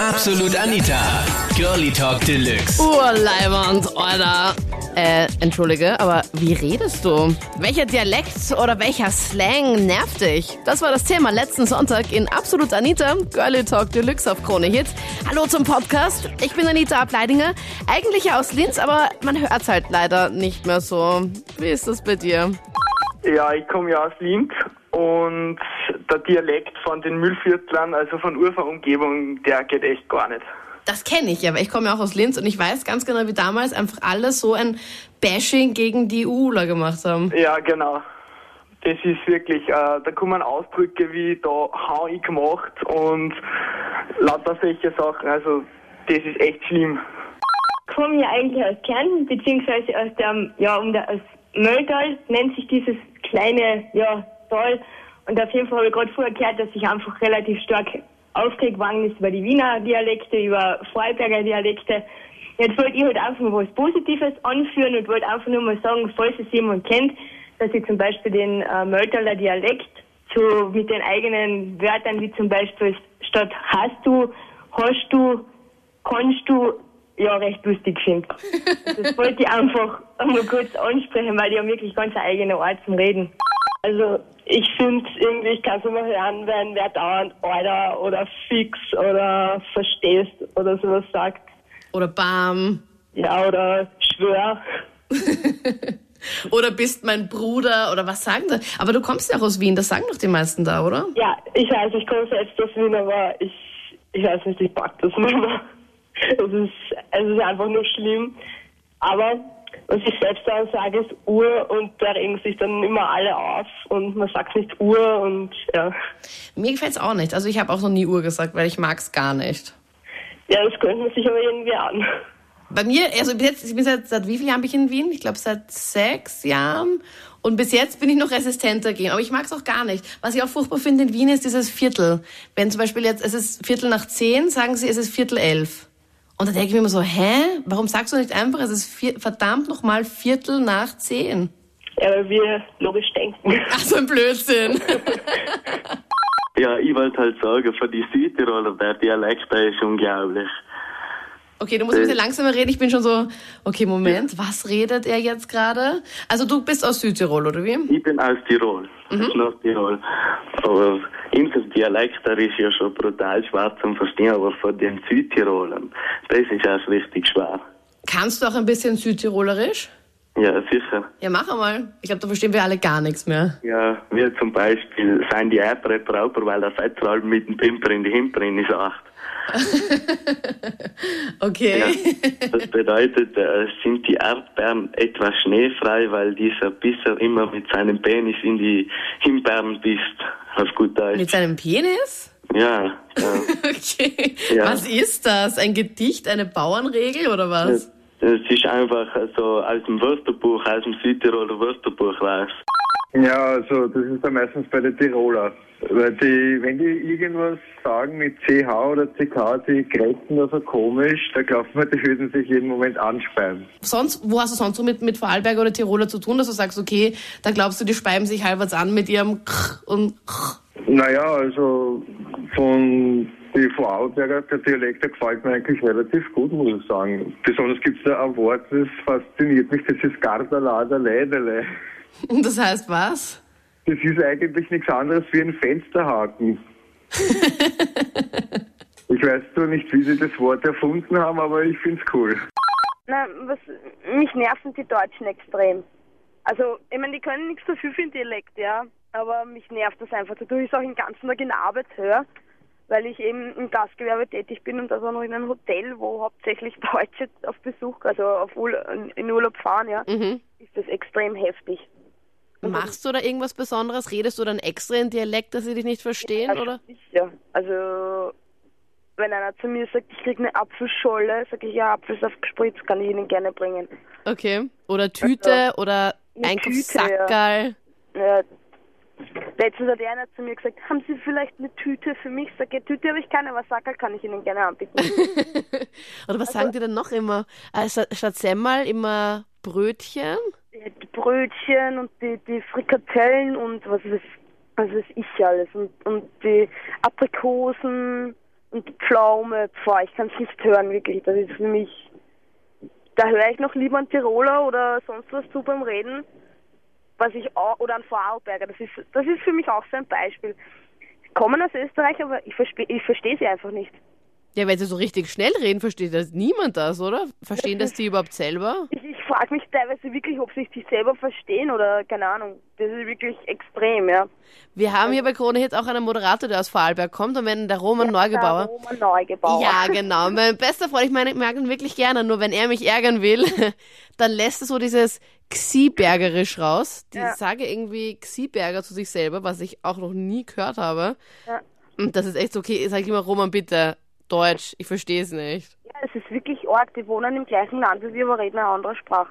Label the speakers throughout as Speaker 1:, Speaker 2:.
Speaker 1: Absolut Anita. Girlie Talk Deluxe.
Speaker 2: Urleiband, Alter. Äh, entschuldige, aber wie redest du? Welcher Dialekt oder welcher Slang nervt dich? Das war das Thema letzten Sonntag in Absolut Anita, Girlie Talk Deluxe auf Krone Hit. Hallo zum Podcast. Ich bin Anita Ableidinger, eigentlich aus Linz, aber man hört halt leider nicht mehr so. Wie ist das bei dir?
Speaker 3: Ja, ich komme ja aus Linz und der Dialekt von den Müllviertlern, also von Uferumgebung, der geht echt gar nicht.
Speaker 2: Das kenne ich ja, weil ich komme ja auch aus Linz und ich weiß ganz genau, wie damals einfach alle so ein Bashing gegen die UUler gemacht haben.
Speaker 3: Ja, genau. Das ist wirklich, äh, da kommen Ausdrücke wie da hau ich gemacht und lauter solche Sachen. Also das ist echt schlimm.
Speaker 4: Ich komme ja eigentlich aus Kärnten, beziehungsweise aus dem, ja, um der, aus Mölltal nennt sich dieses kleine, ja, Tal. Und auf jeden Fall habe ich gerade vorher gehört, dass sich einfach relativ stark aufgeregt worden ist über die Wiener Dialekte, über Vorarlberger Dialekte. Jetzt wollte ich halt einfach mal was Positives anführen und wollte einfach nur mal sagen, falls es jemand kennt, dass ich zum Beispiel den äh, Mölltaler Dialekt so mit den eigenen Wörtern wie zum Beispiel statt hast du, hast du, kannst du, ja, recht lustig finde. Das wollte ich einfach einmal kurz ansprechen, weil die haben wirklich ganz eine eigene Art zum Reden.
Speaker 5: Also ich finde irgendwie, ich kann es immer hören, wenn wer dauernd Alter oder fix oder verstehst oder sowas sagt.
Speaker 2: Oder Bam.
Speaker 5: Ja, oder schwör.
Speaker 2: oder bist mein Bruder oder was sagen sie? Aber du kommst ja auch aus Wien, das sagen doch die meisten da, oder?
Speaker 5: Ja, ich weiß, ich komme selbst aus Wien, aber ich, ich weiß nicht, ich pack das nicht mehr. Es ist, es ist einfach nur schlimm. Aber was ich selbst dann sage, ist Uhr und da regen sich dann immer alle auf und man sagt nicht Uhr und ja.
Speaker 2: Mir gefällt es auch nicht. Also ich habe auch noch nie Uhr gesagt, weil ich mag es gar nicht.
Speaker 5: Ja, das könnte man sich aber irgendwie an.
Speaker 2: Bei mir, also bis jetzt, ich bin seit, seit wie vielen Jahren bin ich in Wien? Ich glaube seit sechs Jahren. Und bis jetzt bin ich noch resistent dagegen. Aber ich mag es auch gar nicht. Was ich auch furchtbar finde in Wien ist dieses Viertel. Wenn zum Beispiel jetzt, es ist Viertel nach zehn, sagen sie, es ist Viertel elf. Und da denke ich mir immer so, hä? Warum sagst du nicht einfach, es ist vier, verdammt nochmal Viertel nach zehn?
Speaker 5: Ja, weil wir logisch denken.
Speaker 2: Ach, so ein Blödsinn.
Speaker 6: ja, ich wollte halt sagen, von die Südtiroler, der Dialekt, der ist unglaublich.
Speaker 2: Okay, du musst ein bisschen langsamer reden. Ich bin schon so, okay, Moment, ja. was redet er jetzt gerade? Also du bist aus Südtirol, oder wie?
Speaker 6: Ich bin aus Tirol, mhm. aus Nordtirol. Aber unser Dialekt, der ist ja schon brutal schwer zu verstehen, aber von den Südtirolern, das ist erst richtig schwer.
Speaker 2: Kannst du auch ein bisschen Südtirolerisch?
Speaker 6: Ja, sicher.
Speaker 2: Ja, mach einmal. Ich glaube, da verstehen wir alle gar nichts mehr.
Speaker 6: Ja, wie zum Beispiel seien die Erdbeere braucher, weil der Fettzahl mit dem Pimper in die Himperin ist acht.
Speaker 2: okay.
Speaker 6: Ja, das bedeutet, äh, sind die Erdbeeren etwas schneefrei, weil dieser Bisser immer mit seinem Penis in die Himbeeren bisst, auf gut Deutsch.
Speaker 2: Mit seinem Penis?
Speaker 6: Ja. ja.
Speaker 2: okay. Ja. Was ist das? Ein Gedicht, eine Bauernregel oder was?
Speaker 6: Das ist einfach so aus dem Wörterbuch, aus dem Südtiroler Wörterbuch raus.
Speaker 3: Ja, also das ist dann meistens bei den Tiroler. Weil die, wenn die irgendwas sagen mit CH oder CK, die greifen da so komisch, da glaubt man, die würden sich jeden Moment anspeien.
Speaker 2: Sonst, wo hast du sonst so mit, mit Vorarlberger oder Tiroler zu tun, dass du sagst, okay, da glaubst du, die speiben sich halbwegs an mit ihrem K und K?
Speaker 3: Naja, also von die Vorarlberger, der Dialekt, der gefällt mir eigentlich relativ gut, muss ich sagen. Besonders gibt es da ein Wort, das fasziniert mich, das ist Gardalada Leidele.
Speaker 2: Das heißt was?
Speaker 3: Das ist eigentlich nichts anderes wie ein Fensterhaken. ich weiß zwar nicht, wie sie das Wort erfunden haben, aber ich finde es cool.
Speaker 7: Na, was, mich nerven die Deutschen extrem. Also, ich meine, die können nichts dafür für den Dialekt, ja, aber mich nervt das einfach. Dadurch ist auch den ganzen Tag in der Arbeit höre, weil ich eben im Gastgewerbe tätig bin und das auch noch in einem Hotel, wo hauptsächlich Deutsche auf Besuch, also auf Ur in Urlaub fahren, ja, mhm. ist das extrem heftig.
Speaker 2: Machst du da irgendwas Besonderes? Redest du dann extra in Dialekt, dass sie dich nicht verstehen,
Speaker 7: ja,
Speaker 2: oder?
Speaker 7: Ja, also wenn einer zu mir sagt, ich kriege eine Apfelscholle, sage ich ja, Apfelsaft gespritzt, kann ich ihnen gerne bringen.
Speaker 2: Okay. Oder Tüte also, oder Einkaufssackerl.
Speaker 7: Ja. ja. Letztens hat einer zu mir gesagt, haben Sie vielleicht eine Tüte für mich? Ich, Tüte habe ich keine, aber Sackerl kann ich Ihnen gerne anbieten.
Speaker 2: oder was also, sagen die denn noch immer? Also, statt Semmel immer Brötchen?
Speaker 7: die Brötchen und die, die Frikadellen und was ist, was ist ich alles und, und die Aprikosen und Pflaume, pfah, ich kann es nicht hören, wirklich. Das ist für mich, da höre ich noch lieber einen Tiroler oder sonst was zu beim Reden, was ich auch, oder einen Vorarlberger, das ist, das ist für mich auch so ein Beispiel. Sie kommen aus Österreich, aber ich verstehe ich verstehe sie einfach nicht.
Speaker 2: Ja, wenn sie so richtig schnell reden, versteht das niemand das, oder? Verstehen das die überhaupt selber?
Speaker 7: Ich, ich frage mich teilweise wirklich, ob sie sich selber verstehen oder keine Ahnung. Das ist wirklich extrem, ja.
Speaker 2: Wir haben hier bei Krone jetzt auch einen Moderator, der aus Vorarlberg kommt und wenn der Roman Neugebauer.
Speaker 7: Der Roman Neugebauer.
Speaker 2: Ja, genau. Mein bester Freund, ich meine, ich mag ihn wirklich gerne, nur wenn er mich ärgern will, dann lässt er so dieses Xiebergerisch raus. Die
Speaker 7: Ja.
Speaker 2: sage irgendwie Xieberger zu sich selber, was ich auch noch nie gehört habe.
Speaker 7: Ja.
Speaker 2: Und das ist echt so, okay, sag ich immer, Roman, bitte, Deutsch, ich verstehe es nicht.
Speaker 7: Ja, es ist wirklich arg. Die wohnen im gleichen Land wie wir, aber reden eine andere Sprache.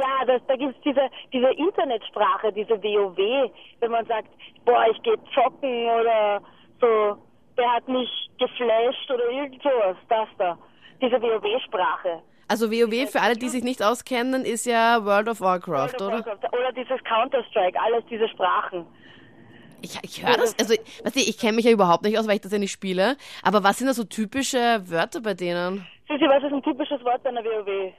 Speaker 8: Ja, das, da gibt's diese, diese Internetsprache, diese WoW, wenn man sagt, boah, ich gehe zocken oder so, der hat mich geflasht oder irgend sowas, das da. Diese WoW-Sprache.
Speaker 2: Also WoW, für alle, die sich nicht auskennen, ist ja World of Warcraft, oder?
Speaker 8: Oder dieses Counter-Strike, alles diese Sprachen.
Speaker 2: Ich, ich höre das, also, weißt du, ich kenne mich ja überhaupt nicht aus, weil ich das ja nicht spiele. Aber was sind da so typische Wörter bei denen?
Speaker 8: Sissi, was ist ein typisches Wort bei einer WoW?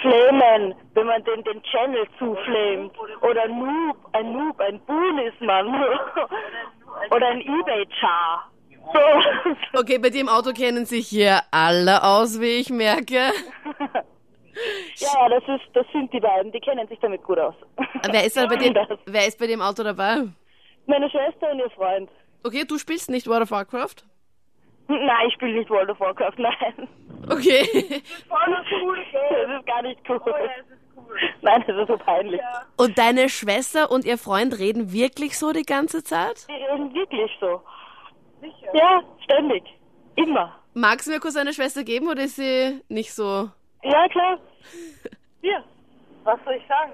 Speaker 8: Flamen, wenn man den, den Channel zuflamet. Oder Noob, ein Noob, ein Boon ist man. Oder ein Ebay-Char. So.
Speaker 2: Okay, bei im Auto kennen sich hier alle aus, wie ich merke.
Speaker 8: Ja, das ist, das sind die beiden, die kennen sich damit gut aus.
Speaker 2: Wer ist, bei
Speaker 8: Das.
Speaker 2: wer ist bei im Auto dabei?
Speaker 8: Meine Schwester und ihr Freund.
Speaker 2: Okay, du spielst nicht World of Warcraft?
Speaker 8: Nein, ich spiele nicht World of Warcraft, nein.
Speaker 2: Okay.
Speaker 8: Voll cool, Das ist gar nicht cool. Nein, das ist so peinlich.
Speaker 2: Und deine Schwester und ihr Freund reden wirklich so die ganze Zeit?
Speaker 8: Die reden wirklich so. Ja, ständig. Immer.
Speaker 2: Magst du mir kurz eine Schwester geben oder ist sie nicht so?
Speaker 8: Ja, klar. Hier. Was soll ich sagen?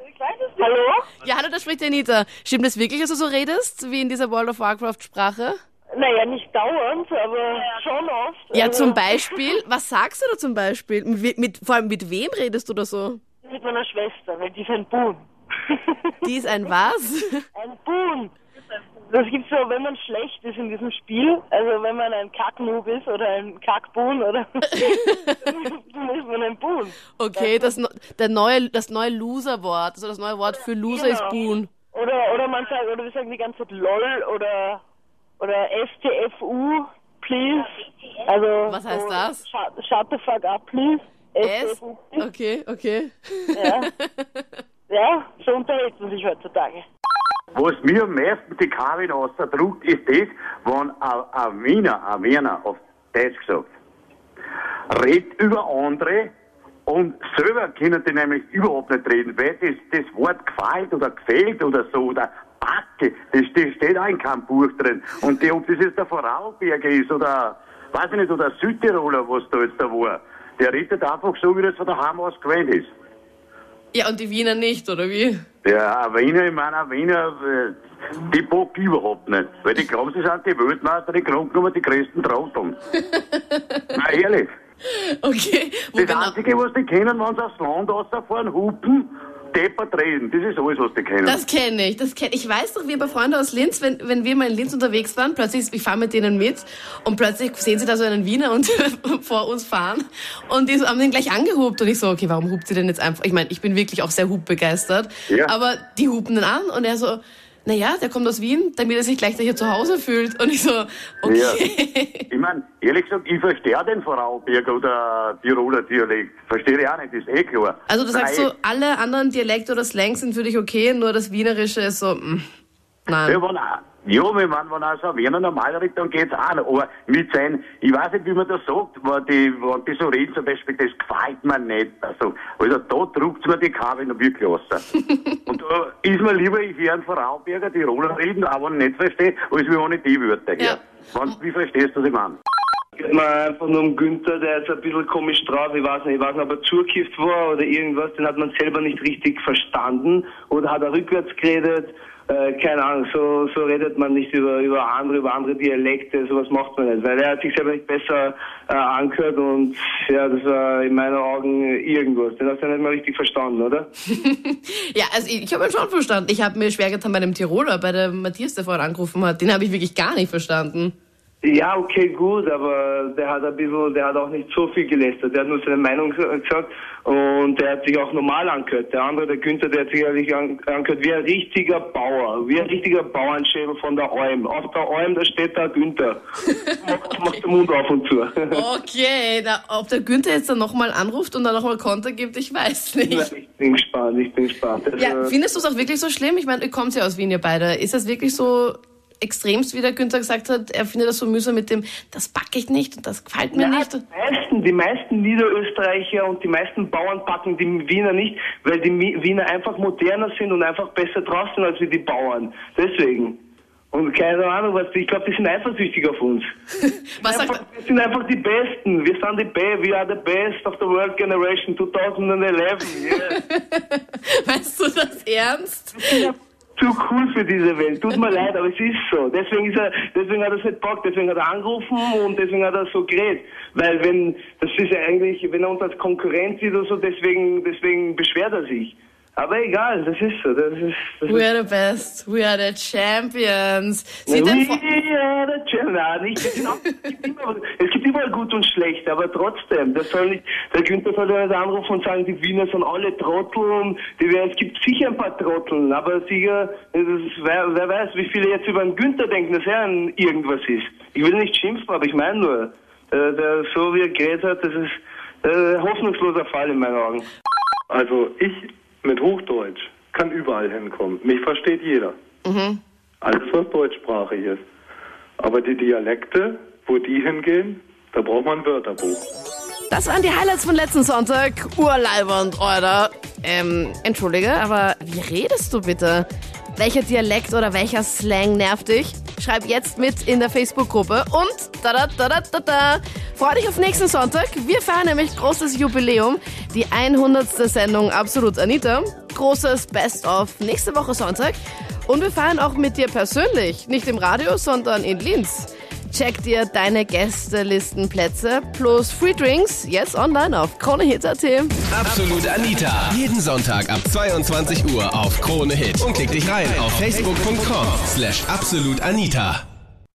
Speaker 8: Hallo?
Speaker 2: Ja, hallo, da spricht die Anita. Stimmt es wirklich, dass du so redest, wie in dieser World of Warcraft-Sprache?
Speaker 8: Naja, nicht dauernd, aber schon oft.
Speaker 2: Ja,
Speaker 8: Also,
Speaker 2: zum Beispiel. Was sagst du da zum Beispiel? Mit, mit, vor allem mit wem redest du da so?
Speaker 8: Mit meiner Schwester, weil die ist ein Boon.
Speaker 2: Die ist ein was?
Speaker 8: Ein Boon. Das gibt's so, wenn man schlecht ist in diesem Spiel, also wenn man ein Kacknoob ist oder ein Kackboon oder dann ist man ein Boon.
Speaker 2: Okay, das, der neue, das neue Loser-Wort, also das neue Wort für Loser ist
Speaker 8: Genau.
Speaker 2: Boon.
Speaker 8: Oder oder man sagt, oder wir sagen die ganze Zeit LOL oder oder STFU, please. Also
Speaker 2: Was heißt
Speaker 8: so,
Speaker 2: das?
Speaker 8: Shut, shut the fuck up, please.
Speaker 2: S? Okay, okay.
Speaker 8: Ja. ja, so unterhält man sich heutzutage.
Speaker 9: Was mir am meisten die Kabel ausdruckt, ist das, wenn ein, Wiener, ein Wiener, auf Deutsch gesagt, redet über andere und selber können die nämlich überhaupt nicht reden, weil das, das Wort gefällt oder gefällt oder so oder Backe, das, das steht auch in keinem Buch drin. Und die, ob das jetzt der Vorarlberger ist oder, weiß ich nicht, oder Südtiroler, was da jetzt da war, der redet einfach so, wie das von daheim aus gewöhnt ist.
Speaker 2: Ja, und die Wiener nicht, oder wie?
Speaker 9: Ja, ein Wiener, ich meine, ein Wiener, äh, die bock ich überhaupt nicht. Weil die glauben, sie sind die Weltmeister, die Grunde genommen die größten Trotteln. Na, ehrlich.
Speaker 2: Okay, wo
Speaker 9: Das
Speaker 2: genau?
Speaker 9: Einzige, was die kennen, wenn sie aufs Land rausfahren, hupen, deppert reden. Das ist alles, was die kennen.
Speaker 2: Das kenne ich, das kenne ich. Ich weiß doch, wir bei Freunden aus Linz, wenn, wenn wir mal in Linz unterwegs waren, plötzlich, ich fahre mit denen mit und plötzlich sehen sie da so einen Wiener und vor uns fahren und die haben den gleich angehupt und ich so, okay, warum hupt sie denn jetzt einfach? Ich meine, ich bin wirklich auch sehr hubbegeistert,
Speaker 9: Ja.
Speaker 2: aber die hupen den an und er so, naja, der kommt aus Wien, damit er sich gleich hier zu Hause fühlt und ich so, okay.
Speaker 9: Ja. Ich meine, ehrlich gesagt, ich verstehe den Vorarlberger oder Tiroler Dialekt. Verstehe ich auch nicht, ist eh klar.
Speaker 2: Also du sagst
Speaker 9: Nein,
Speaker 2: so, alle anderen Dialekte oder Slangs sind für dich okay, nur das Wienerische ist so, mm, nein.
Speaker 9: Ja, wenn, auch- ja, wenn man, wenn auch so ein Wiener normal redet, dann geht's auch noch. Aber mit sein, ich weiß nicht, wie man das sagt, wenn die, wenn die so reden, zum Beispiel, das gefällt mir nicht. Also, also da druckt's mir die Kabel noch wirklich raus. Und da ist mir lieber, ich höre einen Vorarlberger, Tiroler reden, aber nicht verstehe, als wie ohne die Wörter.
Speaker 2: Ja.
Speaker 9: Wenn, wie verstehst du, was ich meine?
Speaker 10: geht mir einfach nur um Günther, der ist ein bisschen komisch drauf. Ich weiß nicht, ich weiß nicht, ob er zugekifft war oder irgendwas. Den hat man selber nicht richtig verstanden. Oder hat er rückwärts geredet. Äh, keine Ahnung, so, so redet man nicht über, über andere, über andere Dialekte. Sowas macht man nicht. Weil er hat sich selber nicht besser äh, angehört und ja, das war in meinen Augen irgendwas. Den hast du nicht mal richtig verstanden, oder?
Speaker 2: Ja, also ich, ich habe ihn schon verstanden. Ich habe mir schwer getan bei dem Tiroler, bei dem Matthias, der vorhin angerufen hat. Den habe ich wirklich gar nicht verstanden.
Speaker 10: Ja, okay, gut, aber der hat ein bisschen, der hat auch nicht so viel gelästert. Der hat nur seine Meinung gesagt und der hat sich auch normal angehört. Der andere, der Günther, der hat sich eigentlich angehört wie ein richtiger Bauer, wie ein richtiger Bauernschädel von der Alm. Auf der Alm, da steht der Günther. macht, macht den Mund auf und zu.
Speaker 2: Okay, da, ob der Günther jetzt dann nochmal anruft und dann nochmal Konter gibt, ich weiß nicht.
Speaker 10: Ich bin gespannt, ich bin gespannt. Also,
Speaker 2: Ja, findest du es auch wirklich so schlimm? Ich meine, ihr kommt ja aus Wien, ihr beide. Ist das wirklich so extremst, wie der Günther gesagt hat, er findet das so mühsam mit dem, das packe ich nicht und das gefällt mir
Speaker 10: Ja,
Speaker 2: nicht.
Speaker 10: die meisten, die meisten Niederösterreicher und die meisten Bauern packen die Wiener nicht, weil die Wiener einfach moderner sind und einfach besser drauf sind als wie die Bauern. Deswegen. Und keine Ahnung, was, ich glaube, die sind eifersüchtig auf uns.
Speaker 2: Was
Speaker 10: Einfach, wir sind einfach die Besten. Wir sind die Best. We are the best of the world generation 2011. Yeah.
Speaker 2: Meinst du das ernst?
Speaker 10: Zu cool für diese Welt. Tut mir leid, aber es ist so. Deswegen, ist er, deswegen hat er es nicht Bock, deswegen hat er angerufen und deswegen hat er so geredet. Weil wenn, das ist ja eigentlich, wenn er uns als Konkurrent sieht oder so, deswegen, deswegen beschwert er sich. Aber egal, das ist so. Das ist, das
Speaker 2: We
Speaker 10: ist
Speaker 2: are the best, we are the champions.
Speaker 10: We
Speaker 2: Sieht vor
Speaker 10: are the champions. Es, gibt immer, überall gut und schlecht, aber trotzdem, das soll nicht, der Günther soll ja nicht anrufen und sagen, die Wiener sind alle Trottel und die, es gibt sicher ein paar Trotteln, aber sicher, das ist, wer, wer weiß, wie viele jetzt über den Günther denken, dass er ein irgendwas ist. Ich will nicht schimpfen, aber ich meine nur, der, der, so wie er geredet hat, das ist äh, hoffnungsloser Fall in meinen Augen.
Speaker 11: Also ich mit Hochdeutsch kann überall hinkommen. Mich versteht jeder.
Speaker 2: Mhm.
Speaker 11: Alles, was deutschsprachig ist. Aber die Dialekte, wo die hingehen, da braucht man ein Wörterbuch.
Speaker 2: Das waren die Highlights von letzten Sonntag. Urleibernd, oder? Ähm, entschuldige, aber wie redest du bitte? Welcher Dialekt oder welcher Slang nervt dich? Schreib jetzt mit in der Facebook-Gruppe und da da da da da da. Freu dich auf nächsten Sonntag. Wir feiern nämlich großes Jubiläum. Die 100. Sendung Absolut Anita. Großes Best-of nächste Woche Sonntag. Und wir feiern auch mit dir persönlich. Nicht im Radio, sondern in Linz. Check dir deine Gästelistenplätze plus Free Drinks jetzt online auf kronehit.at.
Speaker 1: Absolut Anita. Jeden Sonntag ab 22 Uhr auf Krone Hit. Und klick dich rein auf facebook.com slash absolutanita.